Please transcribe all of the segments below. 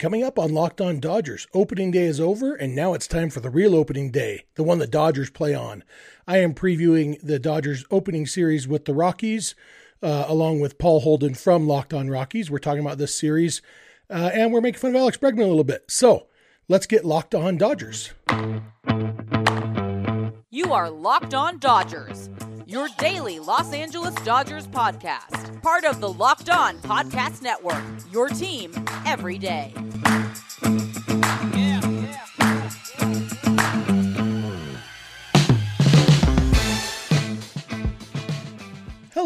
Coming up on Locked On Dodgers, opening day is over, and now it's time for the real opening day, the one the Dodgers play on. I am previewing the Dodgers opening series with the Rockies, uh, along with Paul Holden from Locked On Rockies. We're talking about this series, uh, and we're making fun of Alex Bregman a little bit. So let's get Locked On Dodgers. You are Locked On Dodgers, your daily Los Angeles Dodgers podcast, part of the Locked On Podcast Network, your team every day.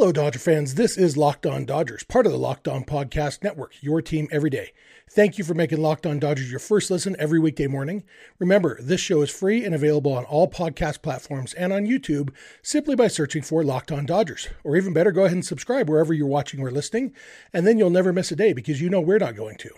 Hello, Dodger fans. This is Locked On Dodgers, part of the Locked On Podcast Network, your team every day. Thank you for making Locked On Dodgers your first listen every weekday morning. Remember, this show is free and available on all podcast platforms and on YouTube simply by searching for Locked On Dodgers. Or even better, go ahead and subscribe wherever you're watching or listening, and then you'll never miss a day because you know we're not going to.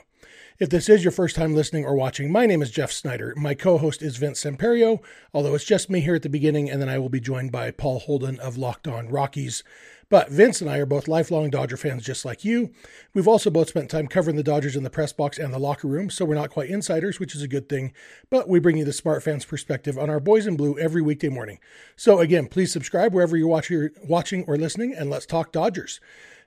If this is your first time listening or watching, my name is Jeff Snyder. My co host is Vince Semperio, although it's just me here at the beginning, and then I will be joined by Paul Holden of Locked On Rockies. But Vince and I are both lifelong Dodger fans just like you. We've also both spent time covering the Dodgers in the press box and the locker room, so we're not quite insiders, which is a good thing. But we bring you the smart fans perspective on our boys in blue every weekday morning. So again, please subscribe wherever you're watching or listening, and let's talk Dodgers.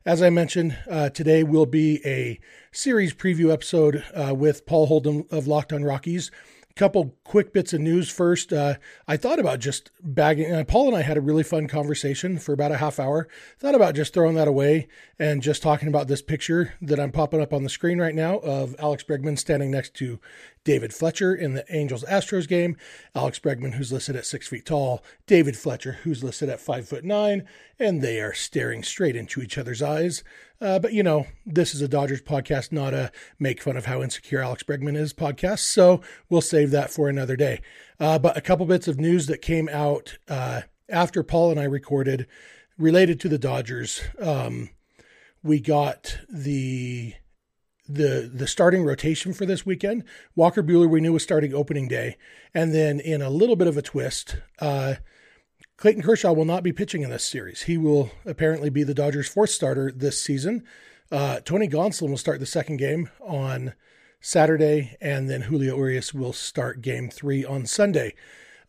As I mentioned, uh, today will be a series preview episode uh, with Paul Holden of Locked On Rockies couple quick bits of news first. Uh, I thought about just bagging. Uh, Paul and I had a really fun conversation for about a half hour. Thought about just throwing that away and just talking about this picture that I'm popping up on the screen right now of Alex Bregman standing next to David Fletcher in the Angels Astros game. Alex Bregman, who's listed at six feet tall, David Fletcher, who's listed at five foot nine, and they are staring straight into each other's eyes. Uh, but you know, this is a Dodgers podcast, not a make fun of how insecure Alex Bregman is podcast. So we'll save that for another day. Uh, but a couple bits of news that came out uh, after Paul and I recorded related to the Dodgers. Um, we got the the the starting rotation for this weekend. Walker Buehler we knew was starting opening day, and then in a little bit of a twist, uh, Clayton Kershaw will not be pitching in this series. He will apparently be the Dodgers' fourth starter this season. Uh, Tony Gonsolin will start the second game on Saturday, and then Julio Urias will start game three on Sunday.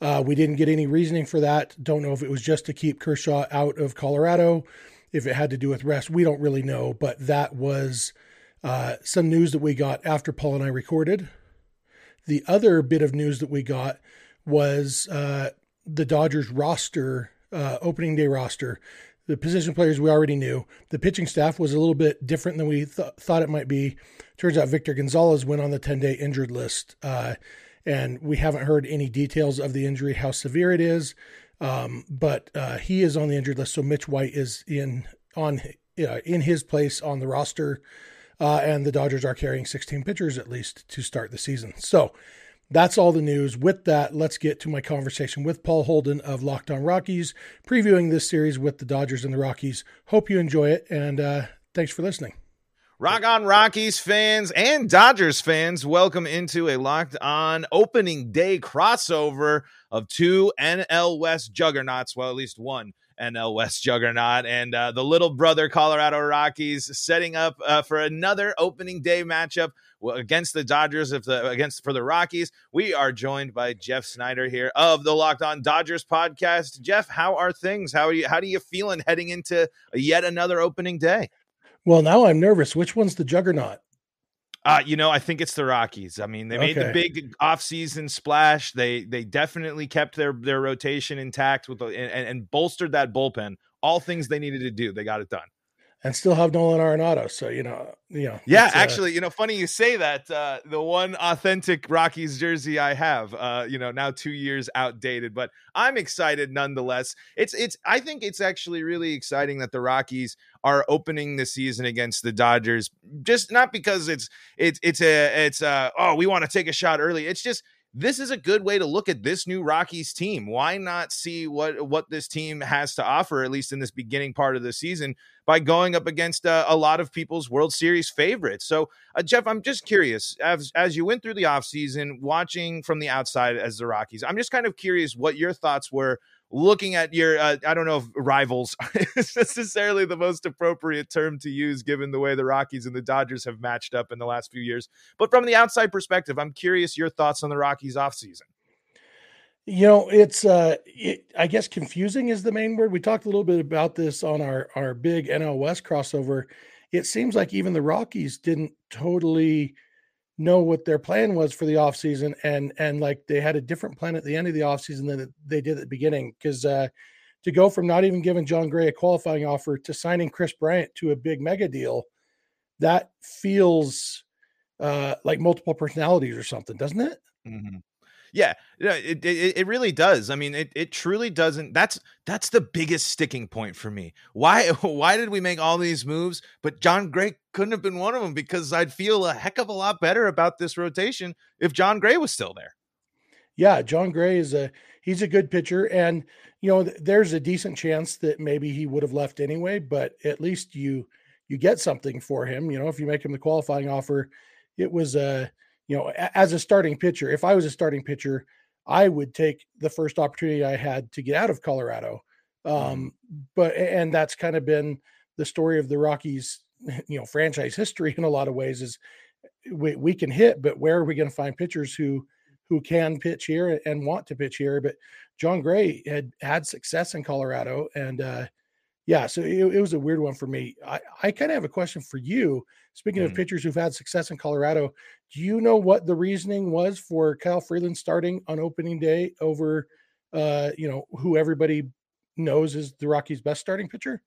Uh, we didn't get any reasoning for that. Don't know if it was just to keep Kershaw out of Colorado, if it had to do with rest. We don't really know, but that was uh, some news that we got after Paul and I recorded. The other bit of news that we got was uh, the Dodgers roster, uh, opening day roster, the position players we already knew. The pitching staff was a little bit different than we th- thought it might be. Turns out Victor Gonzalez went on the 10 day injured list, uh, and we haven't heard any details of the injury, how severe it is. Um, but uh, he is on the injured list, so Mitch White is in on uh, in his place on the roster, uh, and the Dodgers are carrying 16 pitchers at least to start the season. So that's all the news. With that, let's get to my conversation with Paul Holden of Locked On Rockies, previewing this series with the Dodgers and the Rockies. Hope you enjoy it, and uh, thanks for listening. Rock on Rockies fans and Dodgers fans, welcome into a locked on opening day crossover of two NL West juggernauts. Well, at least one NL West juggernaut, and uh, the little brother Colorado Rockies setting up uh, for another opening day matchup against the Dodgers. If the against for the Rockies, we are joined by Jeff Snyder here of the Locked On Dodgers podcast. Jeff, how are things? How are you? How do you feeling heading into yet another opening day? Well, now I'm nervous. Which one's the juggernaut? Uh, you know, I think it's the Rockies. I mean, they made okay. the big offseason splash. They they definitely kept their their rotation intact with the, and, and bolstered that bullpen. All things they needed to do. They got it done and still have Nolan Arenado. So you know, you know. Yeah, uh, actually, uh, you know, funny you say that. Uh, the one authentic Rockies jersey I have, uh, you know, now two years outdated, but I'm excited nonetheless. It's it's. I think it's actually really exciting that the Rockies are opening the season against the Dodgers. Just not because it's it's it's a it's a oh we want to take a shot early. It's just this is a good way to look at this new Rockies team. Why not see what what this team has to offer at least in this beginning part of the season by going up against uh, a lot of people's World Series favorites. So, uh, Jeff, I'm just curious as as you went through the offseason watching from the outside as the Rockies. I'm just kind of curious what your thoughts were looking at your uh, i don't know if rivals is necessarily the most appropriate term to use given the way the rockies and the dodgers have matched up in the last few years. But from the outside perspective i'm curious your thoughts on the rockies offseason. You know it's uh it, i guess confusing is the main word. We talked a little bit about this on our our big nl west crossover. It seems like even the rockies didn't totally know what their plan was for the offseason and and like they had a different plan at the end of the offseason than they did at the beginning because uh, to go from not even giving Jon Gray a qualifying offer to signing Kris Bryant to a big mega deal, that feels uh, like multiple personalities or something, doesn't it? Mm-hmm. Yeah, it, it it really does. I mean, it it truly doesn't. That's that's the biggest sticking point for me. Why why did we make all these moves, but Jon Gray couldn't have been one of them? Because I'd feel a heck of a lot better about this rotation if Jon Gray was still there. Yeah, Jon Gray is a he's a good pitcher, and you know there's a decent chance that maybe he would have left anyway. But at least you you get something for him. You know, if you make him the qualifying offer, it was a you know, as a starting pitcher, if I was a starting pitcher, I would take the first opportunity I had to get out of Colorado. Mm-hmm. Um, but and that's kind of been the story of the Rockies, you know, franchise history in a lot of ways is we, we can hit, but where are we going to find pitchers who who can pitch here and want to pitch here? But Jon Gray had had success in Colorado, and uh, yeah, so it, it, was a weird one for me. I, I kind of have a question for you. Speaking mm. of pitchers who've had success in Colorado, do you know what the reasoning was for Kyle Freeland starting on opening day over, uh, you know, who everybody knows is the Rockies' best starting pitcher?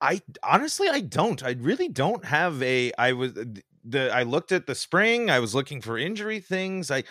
I honestly I don't. I really don't have a. I was the. I looked at the spring. I was looking for injury things. I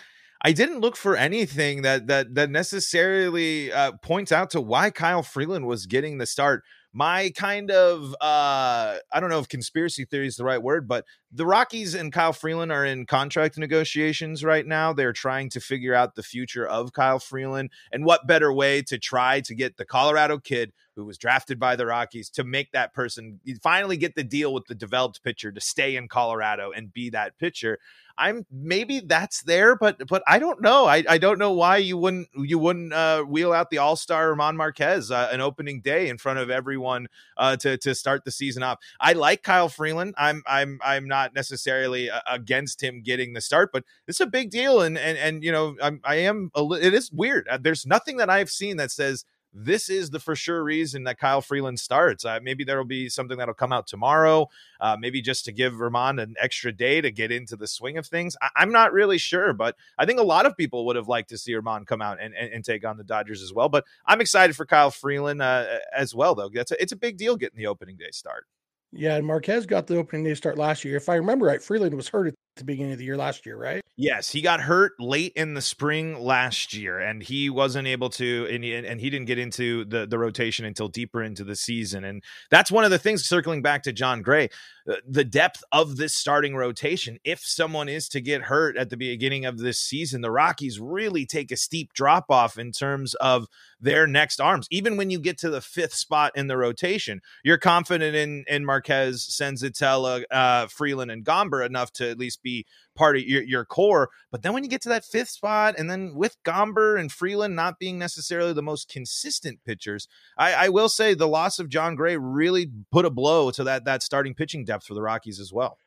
I didn't look for anything that that that necessarily uh, points out to why Kyle Freeland was getting the start my kind of uh I don't know if conspiracy theory is the right word, but the Rockies and Kyle Freeland are in contract negotiations right now. They're trying to figure out the future of Kyle Freeland and what better way to try to get the Colorado kid who was drafted by the Rockies to make that person finally get the deal with the developed pitcher to stay in Colorado and be that pitcher. I'm maybe that's there, but but I don't know. I, I don't know why you wouldn't you wouldn't uh, wheel out the All Star Ramon Marquez uh, an opening day in front of everyone uh, to to start the season off. I like Kyle Freeland. I'm I'm I'm not necessarily uh, against him getting the start, but it's a big deal, and and and you know I'm, I am a, little it is weird. Uh, there's nothing that I've seen that says this is the for sure reason that Kyle Freeland starts. Uh, maybe there will be something that'll come out tomorrow, uh, maybe just to give German an extra day to get into the swing of things. I- am not really sure, but I think a lot of people would have liked to see German come out and, and, and, take on the Dodgers as well. But I'm excited for Kyle Freeland uh, as well, though. That's a, it's a big deal getting the opening day start. Yeah, and Marquez got the opening day start last year. If I remember right, Freeland was hurt at the beginning of the year last year, right? Yes, he got hurt late in the spring last year, and he wasn't able to, and he, and he didn't get into the the rotation until deeper into the season. And that's one of the things. Circling back to Jon Gray, uh, the depth of this starting rotation. If someone is to get hurt at the beginning of this season, the Rockies really take a steep drop off in terms of their next arms. Even when you get to the fifth spot in the rotation, you're confident in in Marquez, Senzatela, uh, Freeland, and Gomber enough to at least be part of your, your core. But then when you get to that fifth spot, and then with Gomber and Freeland not being necessarily the most consistent pitchers, I, I will say the loss of Jon Gray really put a blow to that that starting pitching depth for the Rockies as well.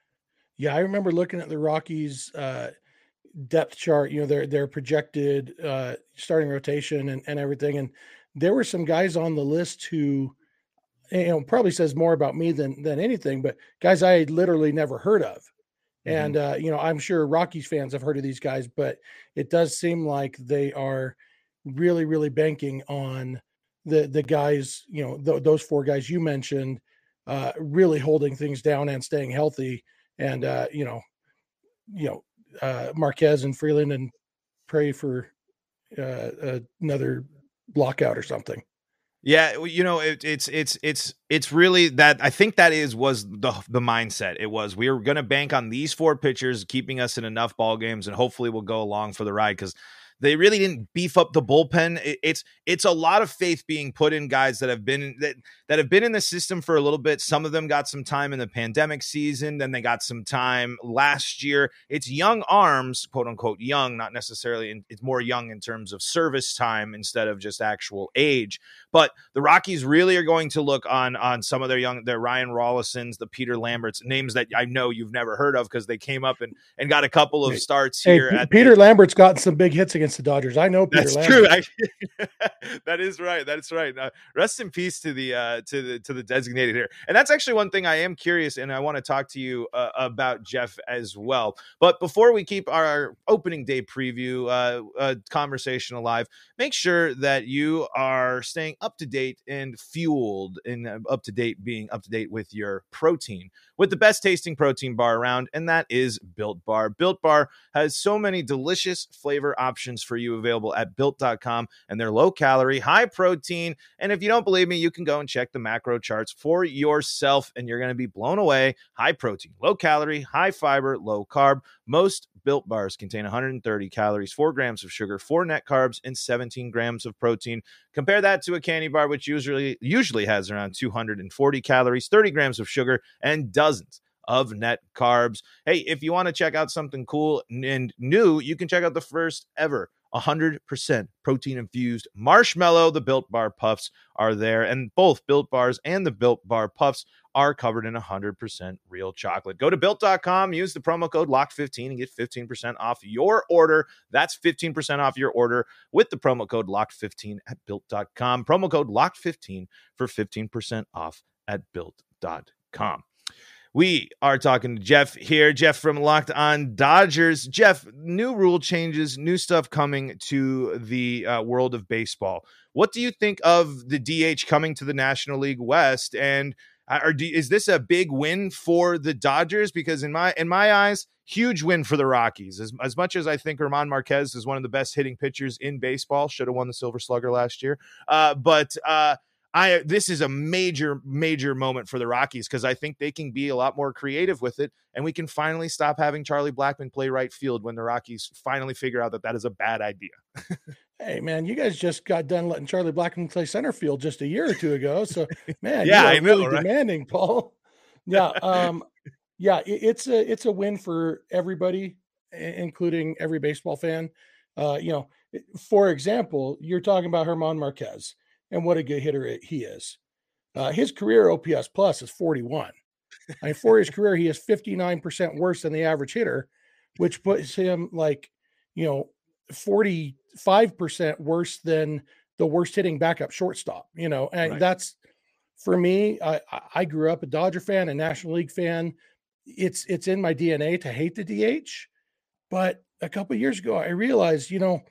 Yeah, I remember looking at the Rockies uh, depth chart. You know, their their projected uh, starting rotation and, and everything, and there were some guys on the list who you know probably says more about me than than anything but guys i literally never heard of Mm-hmm. And uh, you know, I'm sure Rockies fans have heard of these guys, but it does seem like they are really, really banking on the the guys. You know, th- those four guys you mentioned, uh, really holding things down and staying healthy. And uh, you know, you know, uh, Marquez and Freeland, and pray for uh, another lockout or something. Yeah, you know, it, it's it's it's it's really that I think that is was the the mindset. It was we were going to bank on these four pitchers keeping us in enough ball games, and hopefully we'll go along for the ride because they really didn't beef up the bullpen. It, it's it's a lot of faith being put in guys that have been that that have been in the system for a little bit. Some of them got some time in the pandemic season, then they got some time last year. It's young arms, quote unquote, young, not necessarily. it's more young in terms of service time instead of just actual age. But the Rockies really are going to look on on some of their young, their Ryan Rolisons, the Peter Lamberts, names that I know you've never heard of because they came up and and got a couple of starts hey, here. Peter the, Lambert's gotten some big hits against the Dodgers. I know Peter that's true. that is right. That's right. Uh, rest in peace to the uh, to the to the designated here. And that's actually one thing I am curious, and I want to talk to you uh, about Jeff as well. But before we keep our opening day preview uh, uh, conversation alive, make sure that you are staying up to date and fueled, and uh, up to date being up to date with your protein with the best tasting protein bar around, and that is Built Bar. Built Bar has so many delicious flavor options for you available at built.com, and they're low calorie, high protein. And if you don't believe me, you can go and check the macro charts for yourself, and you're going to be blown away. High protein, low calorie, high fiber, low carb. Most built bars contain 130 calories, 4 grams of sugar, 4 net carbs, and 17 grams of protein. Compare that to a candy bar, which usually usually has around 240 calories, 30 grams of sugar, and dozens of net carbs. Hey, if you want to check out something cool and new, you can check out the first ever 100% protein infused marshmallow. The Built Bar Puffs are there, and both Built Bars and the Built Bar Puffs are covered in 100% real chocolate. Go to built.com, use the promo code LOCK15 and get 15% off your order. That's 15% off your order with the promo code LOCK15 at built.com. Promo code LOCK15 for 15% off at built.com. We are talking to Jeff here, Jeff from Locked On Dodgers. Jeff, new rule changes, new stuff coming to the uh, world of baseball. What do you think of the DH coming to the National League West? And uh, is this a big win for the Dodgers? Because in my in my eyes, huge win for the Rockies. As, as much as I think German Marquez is one of the best hitting pitchers in baseball, should have won the Silver Slugger last year. Uh, but uh, I this is a major major moment for the Rockies because I think they can be a lot more creative with it, and we can finally stop having Charlie Blackmon play right field when the Rockies finally figure out that that is a bad idea. hey man, you guys just got done letting Charlie Blackmon play center field just a year or two ago, so man, yeah, I know, really right? demanding, Paul. Yeah, um, yeah, it, it's a it's a win for everybody, including every baseball fan. Uh, you know, for example, you're talking about German Marquez and what a good hitter he is. Uh, his career OPS plus is 41. I mean, for his career, he is 59% worse than the average hitter, which puts him like, you know, 45% worse than the worst hitting backup shortstop, you know, and right. that's for me. I, I grew up a Dodger fan, a National League fan. It's it's in my DNA to hate the DH, but a couple years ago, I realized, you know,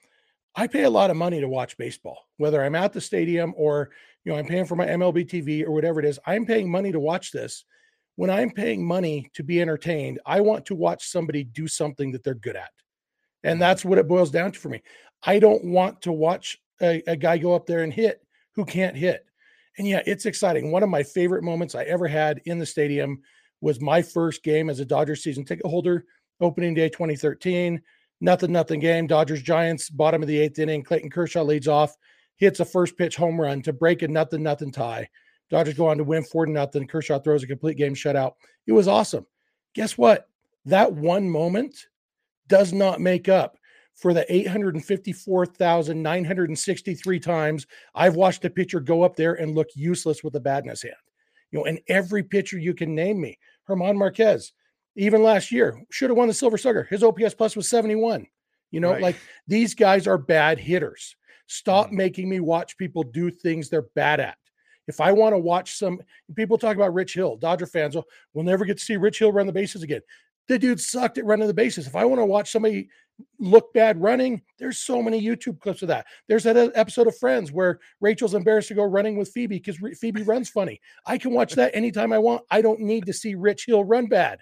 I pay a lot of money to watch baseball, whether I'm at the stadium or you know I'm paying for my MLB TV or whatever it is. I'm paying money to watch this. When I'm paying money to be entertained, I want to watch somebody do something that they're good at, and mm-hmm. that's what it boils down to for me. I don't want to watch a, a guy go up there and hit who can't hit. And yeah, it's exciting. One of my favorite moments I ever had in the stadium was my first game as a Dodgers season ticket holder, opening day 2013 nothing, nothing game. Dodgers Giants, bottom of the eighth inning. Clayton Kershaw leads off, hits a first pitch home run to break a nothing, nothing tie. Dodgers go on to win four to nothing. Kershaw throws a complete game shutout. It was awesome. Guess what? That one moment does not make up for the 854,963 times I've watched a pitcher go up there and look useless with a bat in his hand. You know, and every pitcher you can name me, German Marquez, even last year, should have won the Silver Slugger. His OPS plus was 71. You know, right. like these guys are bad hitters. Stop mm-hmm. making me watch people do things they're bad at. If I want to watch some people talk about Rich Hill, Dodger fans, will we'll never get to see Rich Hill run the bases again. The dude sucked at running the bases. If I want to watch somebody look bad running, there's so many YouTube clips of that. There's that episode of Friends where Rachel's embarrassed to go running with Phoebe because Phoebe runs funny. I can watch that anytime I want. I don't need to see Rich Hill run bad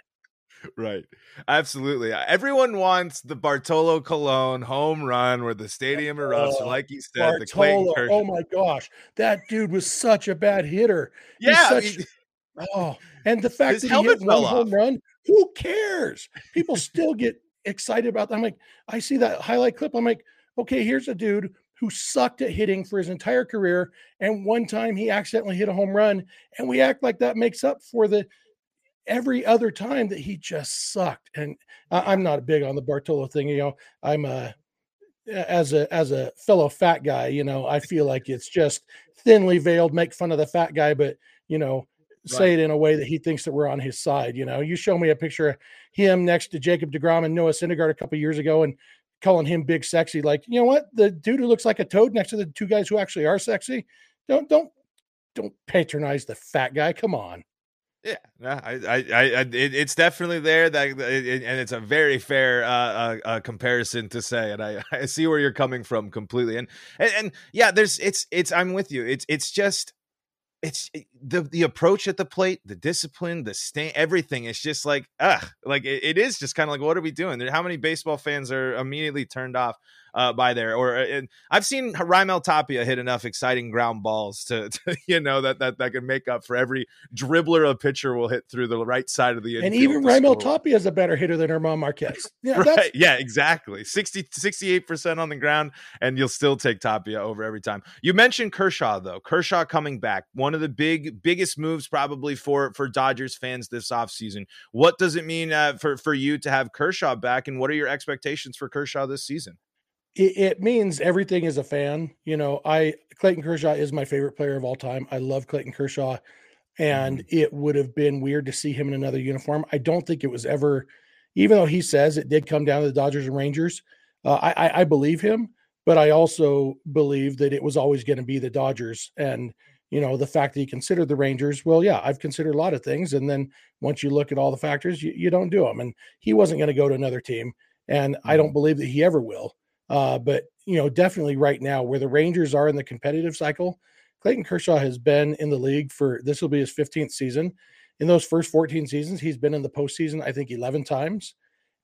right. Absolutely. Everyone wants the Bartolo Colon home run where the stadium erupts, oh, like you said, Bartolo, the Clayton Kershaw. Oh my gosh. That dude was such a bad hitter. Yeah. Such, he, oh, and the fact that he hit one off. home run, who cares? People still get excited about that. I'm like, I see that highlight clip. I'm like, Okay, here's a dude who sucked at hitting for his entire career. And one time he accidentally hit a home run. And we act like that makes up for the every other time that he just sucked. And I, am not big on the Bartolo thing. You know, I'm a as a as a fellow fat guy, you know, I feel like it's just thinly veiled, make fun of the fat guy, but you know, say it in a way that he thinks that we're on his side. You know, you show me a picture of him next to Jacob DeGrom and Noah Syndergaard a couple years ago, and calling him big sexy. Like, you know what? The dude who looks like a toad next to the two guys who actually are sexy. Don't don't don't patronize the fat guy. Come on. Yeah, no, I, I, I, it, it's definitely there. That it, and it's a very fair uh, uh, uh, comparison to say, and I, I see where you're coming from completely. And, and and yeah, there's it's it's I'm with you. It's it's just it's the the approach at the plate, the discipline, the stay, everything. It's just like, ugh, like it, it is just kind of like, what are we doing? How many baseball fans are immediately turned off uh, by there. Or uh, and I've seen Raimel Tapia hit enough exciting ground balls to, to, you know that that that can make up for every dribbler a pitcher will hit through the right side of the and even Raimel Tapia is a better hitter than German Marquez. Yeah, right. Yeah, exactly. 60 68 percent on the ground, and you'll still take Tapia over every time. You mentioned Kershaw though. Kershaw coming back, one of the big biggest moves probably for for Dodgers fans this offseason. What does it mean uh, for for you to have Kershaw back, and what are your expectations for Kershaw this season? It, it, means everything as a fan. You know, I Clayton Kershaw is my favorite player of all time. I love Clayton Kershaw, and mm-hmm. it would have been weird to see him in another uniform. I don't think it was ever, even though he says it did come down to the Dodgers and Rangers. Uh, I, I believe him, but I also believe that it was always going to be the Dodgers. And you know, the fact that he considered the Rangers, well, yeah, I've considered a lot of things, and then once you look at all the factors, you, you don't do them. And he wasn't going to go to another team, and I don't mm-hmm. believe that he ever will. Uh, but you know, definitely right now, where the Rangers are in the competitive cycle, Clayton Kershaw has been in the league for this will be his 15th season. In those first 14 seasons, he's been in the postseason, I think, 11 times,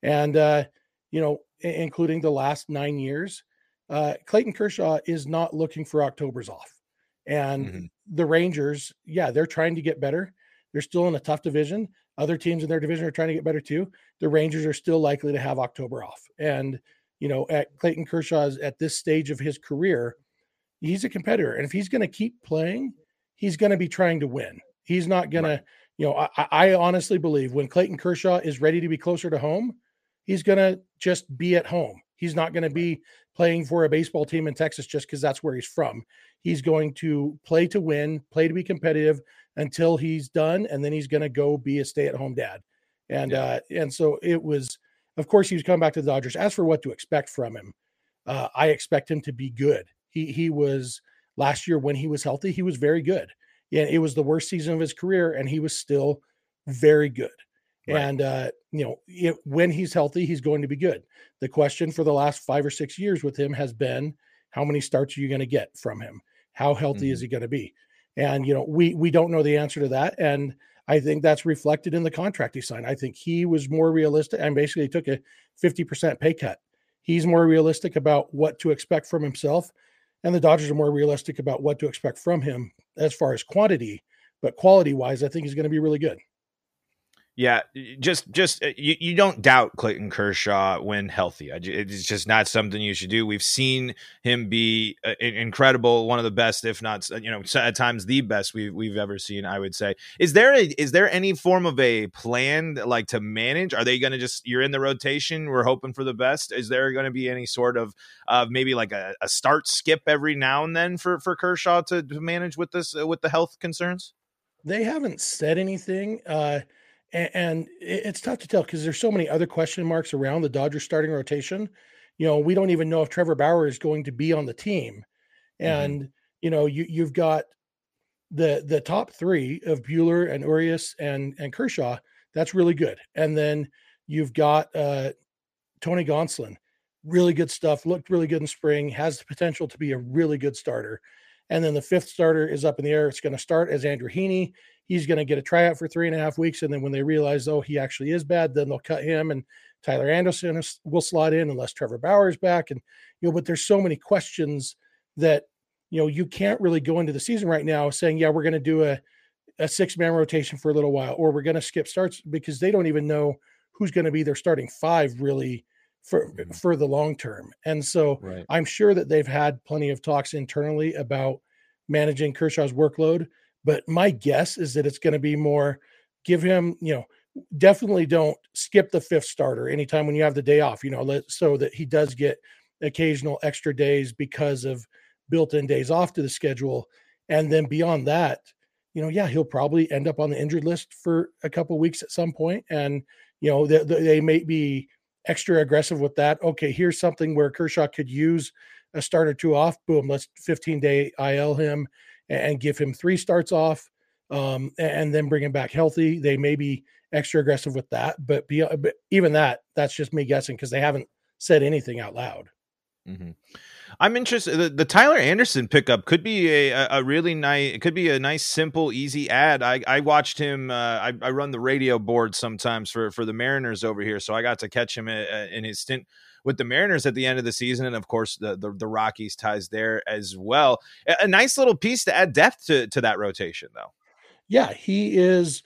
and uh, you know, including the last nine years. Uh, Clayton Kershaw is not looking for October's off, and mm-hmm. the Rangers, yeah, they're trying to get better. They're still in a tough division. Other teams in their division are trying to get better too. The Rangers are still likely to have October off, and you know, at Clayton Kershaw's at this stage of his career, he's a competitor. And if he's going to keep playing, he's going to be trying to win. He's not going right. to, you know, I, I, honestly believe when Clayton Kershaw is ready to be closer to home, he's going to just be at home. He's not going to be playing for a baseball team in Texas just because that's where he's from. He's going to play to win, play to be competitive until he's done, and then he's going to go be a stay-at-home dad. And yeah. uh, and so it was of course, he's coming back to the Dodgers. As for what to expect from him, uh, I expect him to be good. He he was last year when he was healthy, he was very good. Yeah, it was the worst season of his career, and he was still very good. Right. And uh, you know, it, when he's healthy, he's going to be good. The question for the last five or six years with him has been, how many starts are you going to get from him? How healthy mm-hmm. is he going to be? And you know, we we don't know the answer to that. And I think that's reflected in the contract he signed. I think he was more realistic and basically took a 50% pay cut. He's more realistic about what to expect from himself, and the Dodgers are more realistic about what to expect from him as far as quantity. But quality wise, I think he's going to be really good. Yeah, just just uh, you, you don't doubt Clayton Kershaw when healthy. It's just not something you should do. We've seen him be uh, incredible, one of the best, if not you know at times the best we've we've ever seen. I would say. Is there a, is there any form of a plan like to manage? Are they going to just you're in the rotation? We're hoping for the best. Is there going to be any sort of uh, maybe like a, a, start skip every now and then for for Kershaw to, to manage with this uh, with the health concerns? They haven't said anything. Uh, and, it's tough to tell because there's so many other question marks around the Dodgers starting rotation. You know, we don't even know if Trevor Bauer is going to be on the team, mm-hmm. and mm-hmm. you know, you you've got the the top three of Buehler and Urias and and Kershaw. That's really good, and then you've got uh, Tony Gonsolin, really good stuff. Looked really good in spring. Has the potential to be a really good starter. And then the fifth starter is up in the air. It's going to start as Andrew Heaney he's going to get a tryout for three and a half weeks. And then when they realize, oh, he actually is bad, then they'll cut him and Tyler Anderson will slot in unless Trevor Bauer is back. And, you know, but there's so many questions that, you know, you can't really go into the season right now saying, yeah, we're going to do a, a six man rotation for a little while, or we're going to skip starts because they don't even know who's going to be their starting five really for mm-hmm. for the long term. And so right. I'm sure that they've had plenty of talks internally about managing Kershaw's workload. But my guess is that it's going to be more give him, you know, definitely don't skip the fifth starter anytime when you have the day off, you know, let, so that he does get occasional extra days because of built-in days off to the schedule. And then beyond that, you know, yeah, he'll probably end up on the injured list for a couple weeks at some point, and you know, they, they may be extra aggressive with that. Okay, here's something where Kershaw could use a start or two off. Boom, let's 15 day IL him and give him three starts off, um, and then bring him back healthy. They may be extra aggressive with that, but, be, but even that, that's just me guessing because they haven't said anything out loud. Mm-hmm. I'm interested. The, the, Tyler Anderson pickup could be a, a really nice. It could be a nice, simple, easy ad. I, I watched him. Uh, I, I, run the radio board sometimes for for the Mariners over here, so I got to catch him uh, uh, in his stint with the Mariners at the end of the season, and of course the the, the Rockies ties there as well. A, a nice little piece to add depth to to that rotation, though. Yeah, he is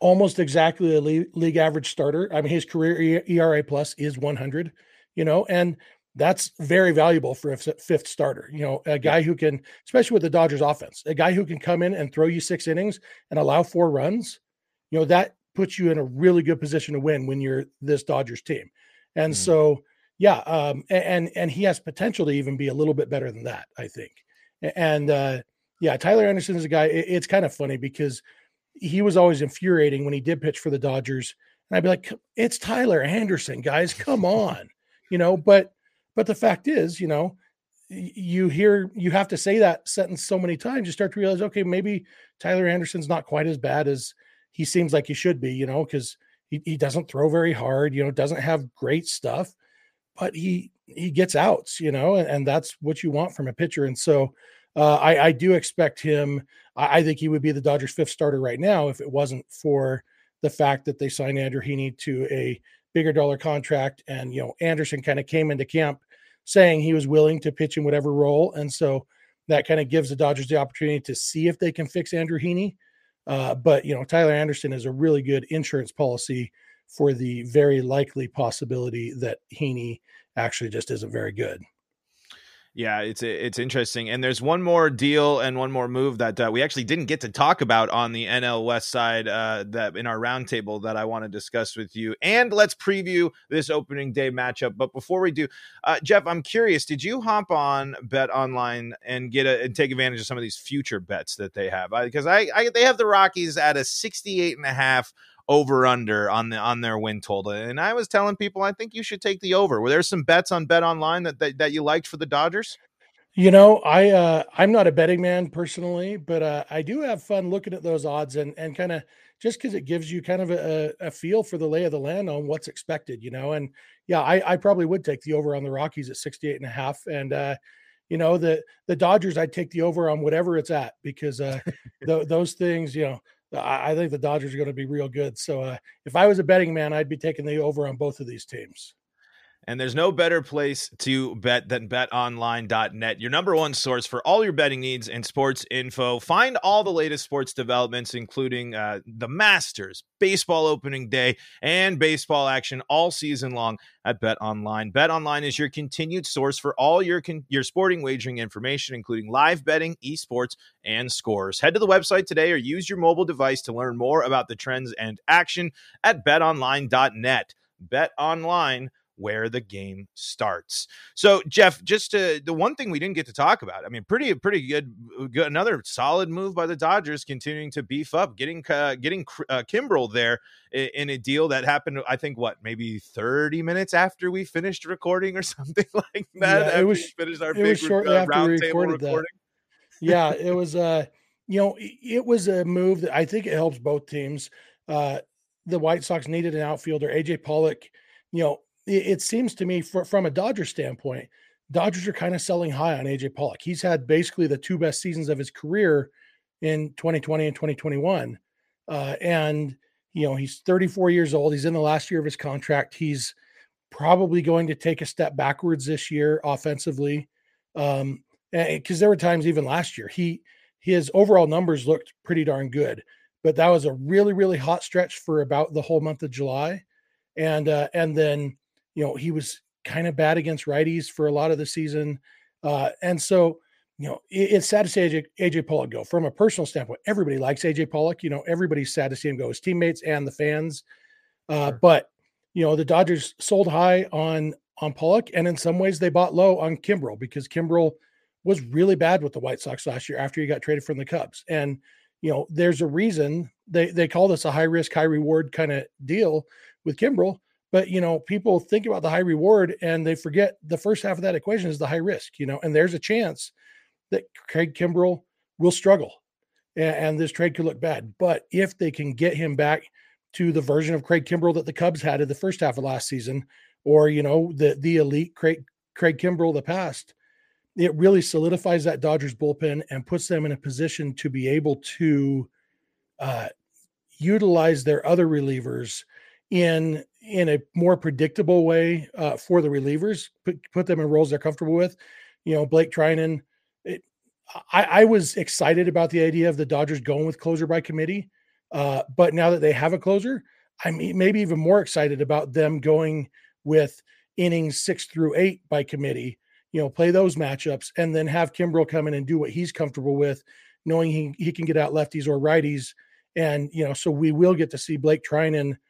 almost exactly a league average starter. I mean, his career ERA plus is 100. You know, and that's very valuable for a fifth starter. You know, a guy who can, especially with the Dodgers offense, a guy who can come in and throw you six innings and allow four runs, you know, that puts you in a really good position to win when you're this Dodgers team. And mm. so, yeah, um, and and he has potential to even be a little bit better than that, I think. And uh, yeah, Tyler Anderson is a guy. It, it's kind of funny because he was always infuriating when he did pitch for the Dodgers, and I'd be like, "It's Tyler Anderson, guys, come on," you know. But but the fact is, you know, you hear you have to say that sentence so many times, you start to realize, okay, maybe Tyler Anderson's not quite as bad as he seems like he should be, you know, because he, he doesn't throw very hard, you know, doesn't have great stuff, but he he gets outs, you know, and, and that's what you want from a pitcher. And so uh, I, I do expect him. I, I think he would be the Dodgers' fifth starter right now if it wasn't for the fact that they signed Andrew Heaney to a bigger dollar contract. And, you know, Anderson kind of came into camp saying he was willing to pitch in whatever role. And so that kind of gives the Dodgers the opportunity to see if they can fix Andrew Heaney. Uh, but, you know, Tyler Anderson is a really good insurance policy for the very likely possibility that Heaney actually just isn't very good. Yeah, it's it's interesting, and there's one more deal and one more move that uh, we actually didn't get to talk about on the NL West side uh, that in our roundtable that I want to discuss with you. And let's preview this opening day matchup. But before we do, uh, Jeff, I'm curious: Did you hop on Bet Online and get a, and take advantage of some of these future bets that they have? Because I, I they have the Rockies at a 68 and a half over under on the on their win total. And I was telling people I think you should take the over. Were there some bets on Bet Online that that, that you liked for the Dodgers? You know, I uh, I'm not a betting man personally, but uh, I do have fun looking at those odds and and kind of just because it gives you kind of a, a, feel for the lay of the land on what's expected, you know. And yeah, I, I probably would take the over on the Rockies at 68 and a half. And uh, you know, the the Dodgers, I'd take the over on whatever it's at because uh, th- those things, you know, I, think the Dodgers are going to be real good. So uh, if I was a betting man, I'd be taking the over on both of these teams. And there's no better place to bet than betonline.net, your number one source for all your betting needs and sports info. Find all the latest sports developments, including uh, the Masters, baseball opening day, and baseball action all season long at BetOnline. BetOnline is your continued source for all your con- your sporting wagering information, including live betting, esports, and scores. Head to the website today or use your mobile device to learn more about the trends and action at BetOnline.net. BetOnline where the game starts. So, Jeff, just to, the one thing we didn't get to talk about. I mean, pretty pretty good, good another solid move by the Dodgers, continuing to beef up, getting uh, getting uh, Kimbrel there in, in, a deal that happened. I think what maybe thirty minutes after we finished recording or something like that. Yeah, it was finished our it big was shortly uh, after we recorded recording. That. yeah, it was. Uh, you know, it was a move that I think it helps both teams. Uh, the White Sox needed an outfielder. AJ Pollock, you know, it, seems to me for, from a Dodger standpoint, Dodgers are kind of selling high on AJ Pollock. He's had basically the two best seasons of his career in 2020 and 2021. Uh, and, you know, he's 34 years old. He's in the last year of his contract. He's probably going to take a step backwards this year offensively. Um, because there were times even last year, he his overall numbers looked pretty darn good, but that was a really, really hot stretch for about the whole month of July. And uh, and then you know, he was kind of bad against righties for a lot of the season. Uh, and so, you know, it, it's sad to see AJ, AJ Pollock go. From a personal standpoint, everybody likes AJ Pollock. You know, everybody's sad to see him go, his teammates and the fans. Uh, sure. But you know, the Dodgers sold high on on Pollock, and in some ways they bought low on Kimbrel because Kimbrel was really bad with the White Sox last year after he got traded from the Cubs. And you know, there's a reason they they call this a high risk, high reward kind of deal with Kimbrel. But you know, people think about the high reward and they forget the first half of that equation is the high risk. You know, and there's a chance that Craig Kimbrel will struggle, and, and this trade could look bad. But if they can get him back to the version of Craig Kimbrel that the Cubs had in the first half of last season, or you know, the the elite Craig Craig Kimbrel of the past, it really solidifies that Dodgers bullpen and puts them in a position to be able to uh, utilize their other relievers in in a more predictable way uh, for the relievers, put, put them in roles they're comfortable with. You know, Blake Treinen. It, I, I, was excited about the idea of the Dodgers going with closer by committee, uh, but now that they have a closer, I'm maybe even more excited about them going with innings six through eight by committee. You know, play those matchups and then have Kimbrel come in and do what he's comfortable with, knowing he, he can get out lefties or righties. And, you know, so we will get to see Blake Treinen –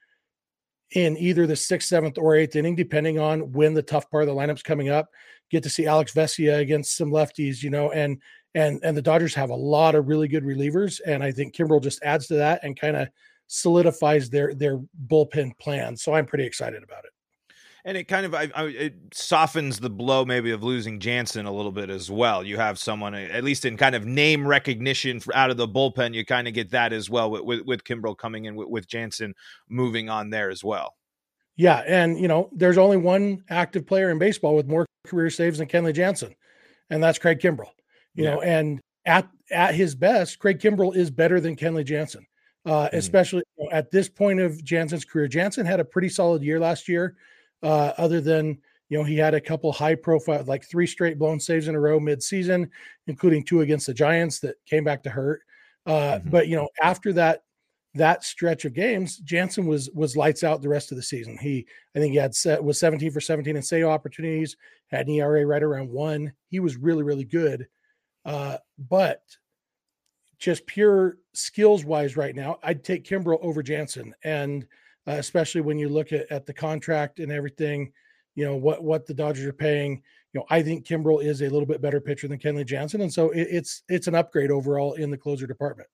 in either the sixth, seventh, or eighth inning, depending on when the tough part of the lineup's coming up. Get to see Alex Vesia against some lefties, you know, and and and the Dodgers have a lot of really good relievers, and I think Kimbrel just adds to that and kind of solidifies their their bullpen plan. So I'm pretty excited about it and it kind of I, I, it softens the blow maybe of losing Jansen a little bit as well. You have someone at least in kind of name recognition out of the bullpen. You kind of get that as well with with, with Kimbrel coming in with, with Jansen moving on there as well. Yeah, and you know, there's only one active player in baseball with more career saves than Kenley Jansen, and that's Craig Kimbrel. You yeah. know, and at at his best, Craig Kimbrel is better than Kenley Jansen, uh, mm. especially at this point of Jansen's career. Jansen had a pretty solid year last year uh, other than you know he had a couple high profile like three straight blown saves in a row mid-season including two against the giants that came back to hurt. Uh, mm-hmm. but you know after that that stretch of games jansen was was lights out the rest of the season. He i think he had set was 17 for 17 in save opportunities had an era right around one. He was really really good. Uh, but just pure skills wise right now i'd take kimbrel over jansen. And uh, especially when you look at, at the contract and everything, you know, what, what the Dodgers are paying. You know, I think Kimbrel is a little bit better pitcher than Kenley Jansen. And so it, it's, it's an upgrade overall in the closer department.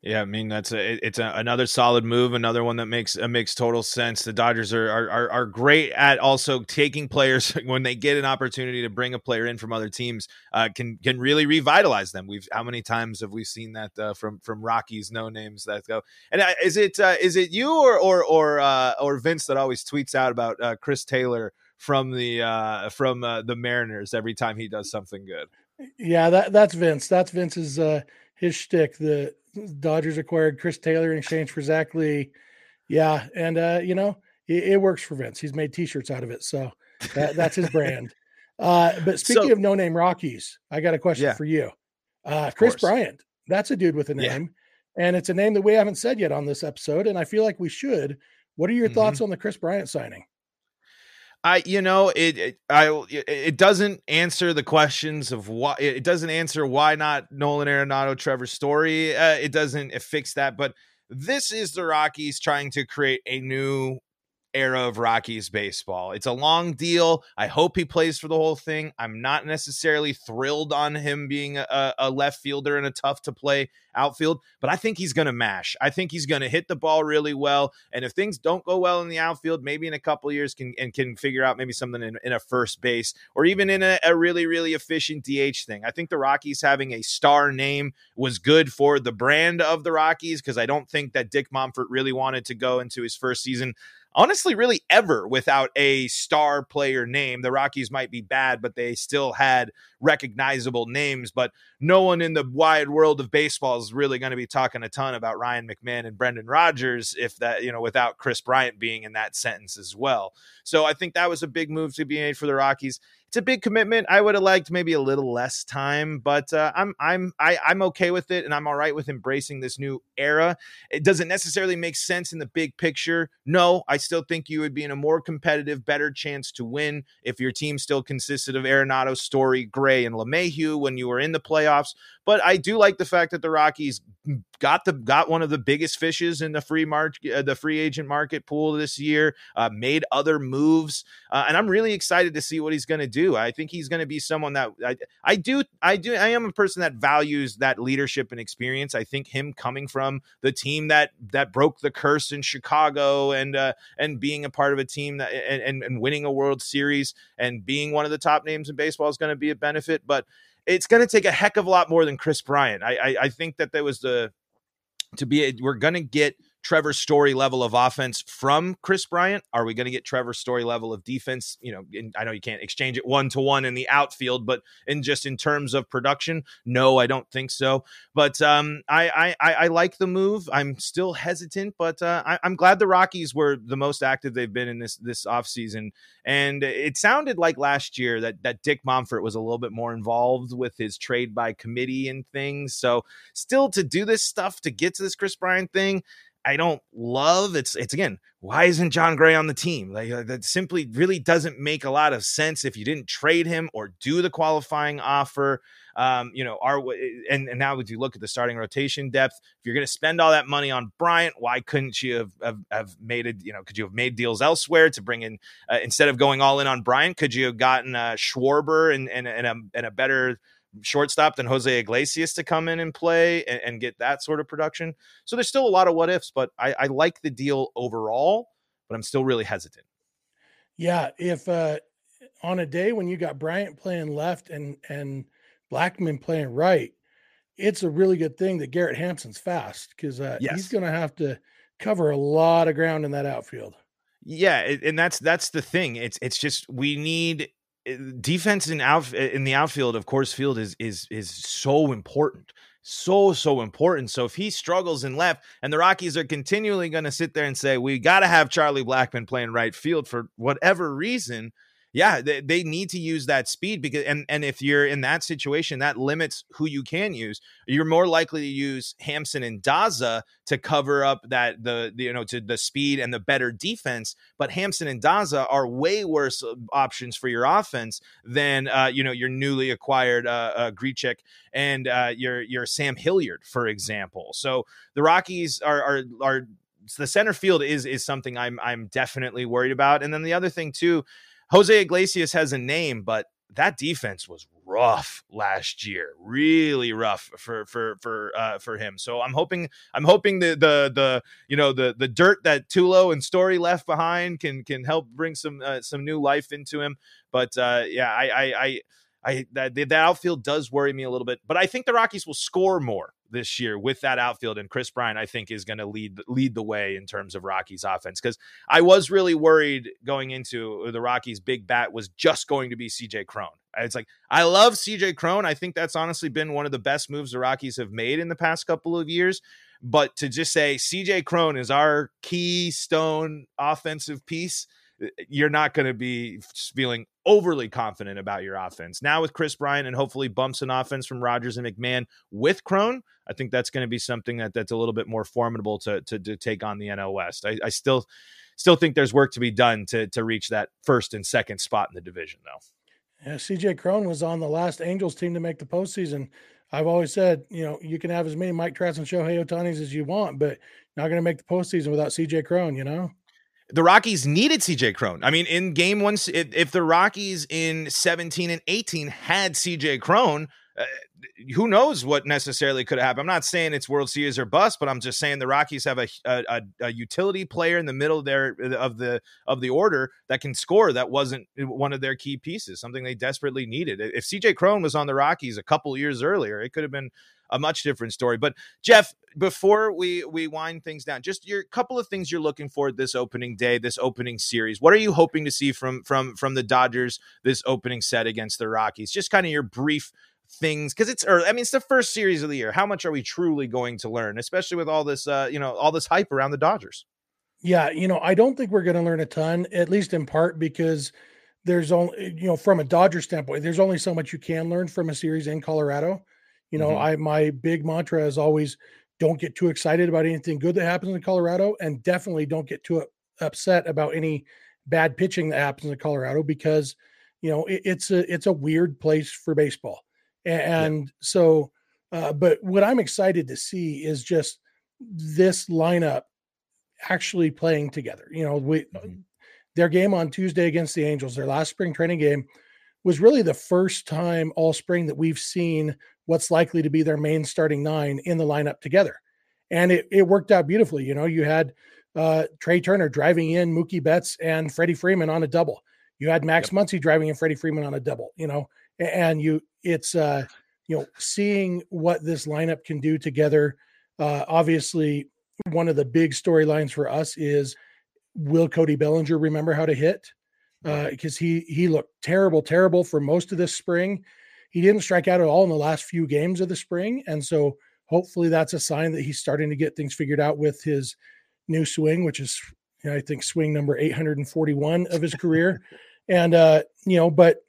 Yeah, I mean that's a it's a, another solid move, another one that makes uh, makes total sense. The Dodgers are, are are great at also taking players when they get an opportunity to bring a player in from other teams, uh, can can really revitalize them. We've how many times have we seen that uh, from from Rockies no names that go? And uh, is it uh, is it you or or or uh, or Vince that always tweets out about uh Chris Taylor from the uh from the Mariners every time he does something good? Yeah, that that's Vince. That's Vince's his shtick. The Dodgers acquired Chris Taylor in exchange for Zach Lee. Yeah, and uh, you know it, it, works for Vince. He's made T-shirts out of it, so that, that's his brand. Uh, but speaking so, of no name Rockies, I got a question yeah, for you. Uh, Kris Bryant, that's a dude with a name, yeah. and it's a name that we haven't said yet on this episode, and I feel like we should. What are your mm-hmm. thoughts on the Kris Bryant signing? I, you know, it, it, I, it doesn't answer the questions of why. It doesn't answer why not Nolan Arenado, Trevor Story. Uh, it doesn't fix that. But this is the Rockies trying to create a new era of Rockies baseball. It's a long deal. I hope he plays for the whole thing. I'm not necessarily thrilled on him being a, a left fielder in a tough to play outfield, but I think he's going to mash. I think he's going to hit the ball really well. And if things don't go well in the outfield, maybe in a couple years can and can figure out maybe something in, in a first base or even in a, a really, really efficient DH thing. I think the Rockies having a star name was good for the brand of the Rockies because I don't think that Dick Monfort really wanted to go into his first season honestly, really ever without a star player name. The Rockies might be bad, but they still had recognizable names. But no one in the wide world of baseball is really going to be talking a ton about Ryan McMahon and Brendan Rodgers if that, you know, without Kris Bryant being in that sentence as well. So I think that was a big move to be made for the Rockies it's a big commitment. I would have liked maybe a little less time, but uh, I'm I'm I, I'm okay with it, and I'm all right with embracing this new era. It doesn't necessarily make sense in the big picture. No, I still think you would be in a more competitive, better chance to win if your team still consisted of Arenado, Story, Gray, and LeMahieu when you were in the playoffs. But I do like the fact that the Rockies got the got one of the biggest fishes in the free market, uh, the free agent market pool this year. Uh, made other moves, uh, and I'm really excited to see what he's going to do. I think he's going to be someone that I, I do I do I am a person that values that leadership and experience. I think him coming from the team that that broke the curse in Chicago and uh, and being a part of a team that and, and, and winning a World Series and being one of the top names in baseball is going to be a benefit, but it's going to take a heck of a lot more than Kris Bryant. I, I, I think that there was the to be we're going to get Trevor Story level of offense from Kris Bryant? Are we going to get Trevor Story level of defense? You know, in, I know you can't exchange it one to one in the outfield, but in just in terms of production, no, I don't think so. But um, I, I I like the move. I'm still hesitant, but uh, I, am glad the Rockies were the most active they've been in this this offseason. And it sounded like last year that that Dick Monfort was a little bit more involved with his trade by committee and things. So still to do this stuff to get to this Kris Bryant thing I don't love. It's it's again, why isn't Jon Gray on the team? Like uh, that simply really doesn't make a lot of sense if you didn't trade him or do the qualifying offer. Um, you know, are and, and now if you look at the starting rotation depth, if you're going to spend all that money on Bryant, why couldn't you have, have, have made it? You know, could you have made deals elsewhere to bring in uh, instead of going all in on Bryant? Could you have gotten uh, Schwarber and and, and a and a better shortstop than Jose Iglesias to come in and play and, and, get that sort of production. So there's still a lot of what ifs, but I, I, like the deal overall, but I'm still really hesitant. Yeah, if uh, on a day when you got Bryant playing left and and Blackmon playing right, it's a really good thing that Garrett Hampson's fast because uh, yes. he's going to have to cover a lot of ground in that outfield. Yeah, and that's that's the thing. It's it's just we need defense in out in the outfield of course Field is is is so important so so important. So if he struggles in left and the rockies are continually going to sit there and say we got to have charlie Blackmon playing right field for whatever reason yeah, they, they need to use that speed because and and if you're in that situation, that limits who you can use. You're more likely to use Hampson and Daza to cover up that the, the you know to the speed and the better defense. But Hampson and Daza are way worse options for your offense than uh, you know your newly acquired uh, uh, Grichuk and uh, your your Sam Hilliard, for example. So the Rockies are are are the center field is is something I'm I'm definitely worried about. And then the other thing too Jose Iglesias has a name, but that defense was rough last year, really rough for for for uh, for him. So I'm hoping I'm hoping the the the you know the the dirt that Tulo and Story left behind can can help bring some uh, some new life into him. But uh, yeah, I I I, I that, that outfield does worry me a little bit. But I think the Rockies will score more this year with that outfield and Kris Bryant I think is going to lead lead the way in terms of Rockies offense cuz I was really worried going into the Rockies big bat was just going to be CJ Cron. It's like I love CJ Cron. I think that's honestly been one of the best moves the Rockies have made in the past couple of years. But to just say CJ Cron is our keystone offensive piece, you're not going to be feeling overly confident about your offense. Now with Kris Bryant and hopefully bumps an offense from Rodgers and McMahon with Cron, I think that's going to be something that that's a little bit more formidable to to, to take on the NL West. I, I, still still think there's work to be done to to reach that first and second spot in the division though. Yeah, CJ Cron was on the last Angels team to make the postseason. I've always said, you know, you can have as many Mike Trouts and Shohei Ohtanis as you want, but not going to make the postseason without CJ Cron, you know? The Rockies needed CJ Cron. I mean, in game one, if, if, the Rockies in 17 and 18 had CJ Cron, uh, who knows what necessarily could have happened? I'm not saying it's World Series or bust, but I'm just saying the Rockies have a, a, a utility player in the middle there of the of the order that can score. That wasn't one of their key pieces, something they desperately needed. If CJ Cron was on the Rockies a couple years earlier, it could have been a much different story. But Jeff, before we we wind things down, just your couple of things you're looking for this opening day, this opening series. What are you hoping to see from from from the Dodgers this opening set against the Rockies? Just kind of your brief things because it's early. I mean, it's the first series of the year. How much are we truly going to learn, especially with all this, uh, you know, all this hype around the Dodgers? Yeah, you know, I don't think we're going to learn a ton, at least in part because there's only, you know, from a Dodger standpoint, there's only so much you can learn from a series in Colorado. You know, mm-hmm. I my big mantra is always don't get too excited about anything good that happens in Colorado, and definitely don't get too upset about any bad pitching that happens in Colorado because you know it, it's a it's a weird place for baseball, and yeah. so. Uh, but what I'm excited to see is just this lineup actually playing together. You know, we mm-hmm. their game on Tuesday against the Angels, their last spring training game, was really the first time all spring that we've seen what's likely to be their main starting nine in the lineup together. And it, it worked out beautifully. You know, you had uh, Trea Turner driving in Mookie Betts and Freddie Freeman on a double. You had Max yep. Muncy driving in Freddie Freeman on a double, you know, and you, it's, uh, you know, seeing what this lineup can do together. Uh, obviously, one of the big storylines for us is will Cody Bellinger remember how to hit? Because uh, he he looked terrible, terrible for most of this spring. He didn't strike out at all in the last few games of the spring, and so hopefully that's a sign that he's starting to get things figured out with his new swing, which is you know, I think swing number 841 of his career. and uh, you know, but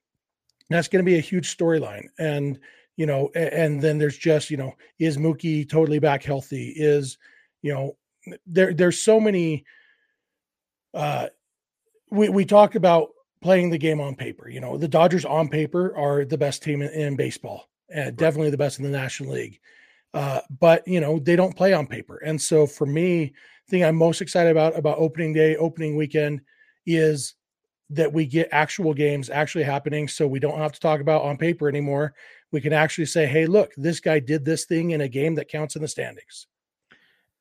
that's going to be a huge storyline. And you know, and then there's just you know, is Mookie totally back healthy? Is you know, there there's so many. Uh, we we talk about playing the game on paper. You know, the Dodgers on paper are the best team in, in baseball, and right. definitely the best in the National League. Uh, but you know, they don't play on paper, and so for me, the thing I'm most excited about about opening day, opening weekend, is that we get actual games actually happening so we don't have to talk about on paper anymore we can actually say hey look this guy did this thing in a game that counts in the standings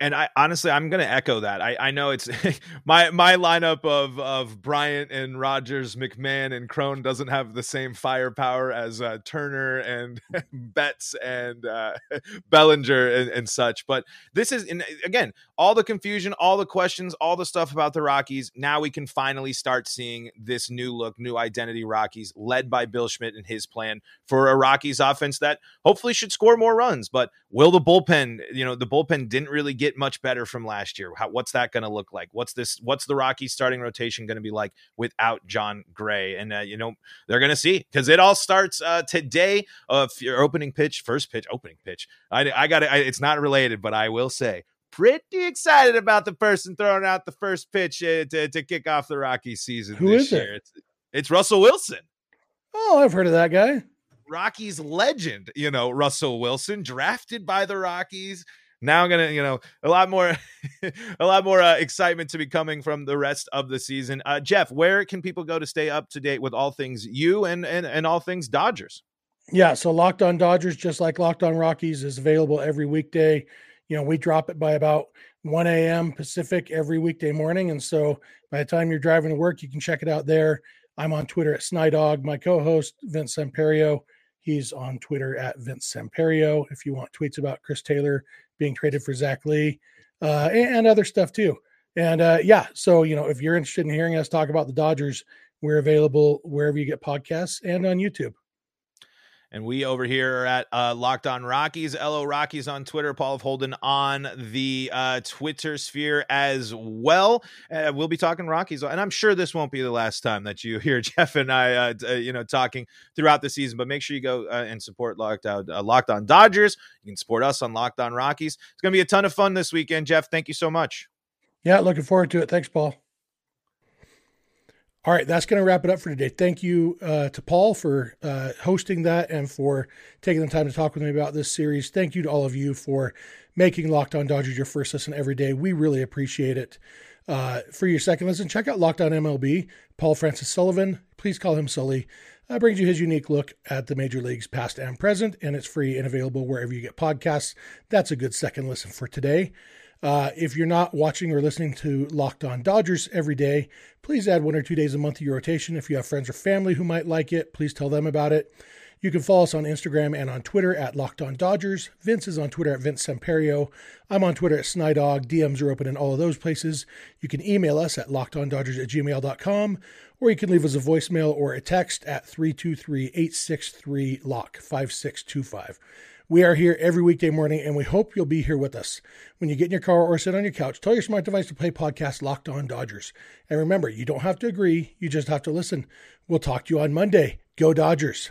and I honestly, I'm going to echo that. I, I know it's my my lineup of of Bryant and Rodgers, McMahon and Cron doesn't have the same firepower as uh, Turner and Betts and uh, Bellinger and, and, such. But this is and again all the confusion, all the questions, all the stuff about the Rockies. Now we can finally start seeing this new look, new identity Rockies, led by Bill Schmidt and his plan for a Rockies offense that hopefully should score more runs. But will the bullpen? You know, the bullpen didn't really get get much better from last year? How, what's that going to look like? What's this? What's the Rockies starting rotation going to be like without Jon Gray? And uh, you know they're going to see because it all starts uh, today. Of your opening pitch, first pitch, opening pitch. I, I got it. It's not related, but I will say pretty excited about the person throwing out the first pitch uh, to, to kick off the Rockies season Who this year. It? It's, it's Russell Wilson. Oh, I've heard of that guy. Rockies legend, you know, Russell Wilson, drafted by the Rockies now I'm gonna, you know, a lot more, a lot more uh, excitement to be coming from the rest of the season. Uh, Jeff, where can people go to stay up to date with all things you and and and all things Dodgers? Yeah, so Locked On Dodgers, just like Locked On Rockies, is available every weekday. You know, we drop it by about 1 a.m. Pacific every weekday morning, and so by the time you're driving to work, you can check it out there. I'm on Twitter at Snydog. My co-host Vince Samperio, he's on Twitter at Vince Samperio. If you want tweets about Chris Taylor, being traded for Zach Lee, uh, and, and, other stuff too. And uh, yeah, so you know, if you're interested in hearing us talk about the Dodgers, we're available wherever you get podcasts and on YouTube. And we over here are at uh, Locked On Rockies, LO Rockies on Twitter, Paul of Holden on the uh, Twitter sphere as well. Uh, we'll be talking Rockies, and I'm sure this won't be the last time that you hear Jeff and I, uh, uh, you know, talking throughout the season. But make sure you go uh, and support Locked On, uh, Locked On Dodgers. You can support us on Locked On Rockies. It's going to be a ton of fun this weekend, Jeff. Thank you so much. Yeah, looking forward to it. Thanks, Paul. All right, that's going to wrap it up for today. Thank you uh, to Paul for uh, hosting that and for taking the time to talk with me about this series. Thank you to all of you for making Locked On Dodgers your first listen every day. We really appreciate it. Uh, for your second listen, check out Locked On MLB. Paul Francis Sullivan, please call him Sully, uh, brings you his unique look at the major leagues past and present, and it's free and available wherever you get podcasts. That's a good second listen for today. Uh, if you're not watching or listening to Locked On Dodgers every day, please add one or two days a month to your rotation. If you have friends or family who might like it, please tell them about it. You can follow us on Instagram and on Twitter at Locked On Dodgers. Vince is on Twitter at Vince Samperio. I'm on Twitter at Snydog. DMs are open in all of those places. You can email us at lockedondodgers at gmail.com or you can leave us a voicemail or a text at 323 863 LOCK 5625. We are here every weekday morning, and we hope you'll be here with us. When you get in your car or sit on your couch, tell your smart device to play podcast Locked On Dodgers. And remember, you don't have to agree, you just have to listen. We'll talk to you on Monday. Go Dodgers.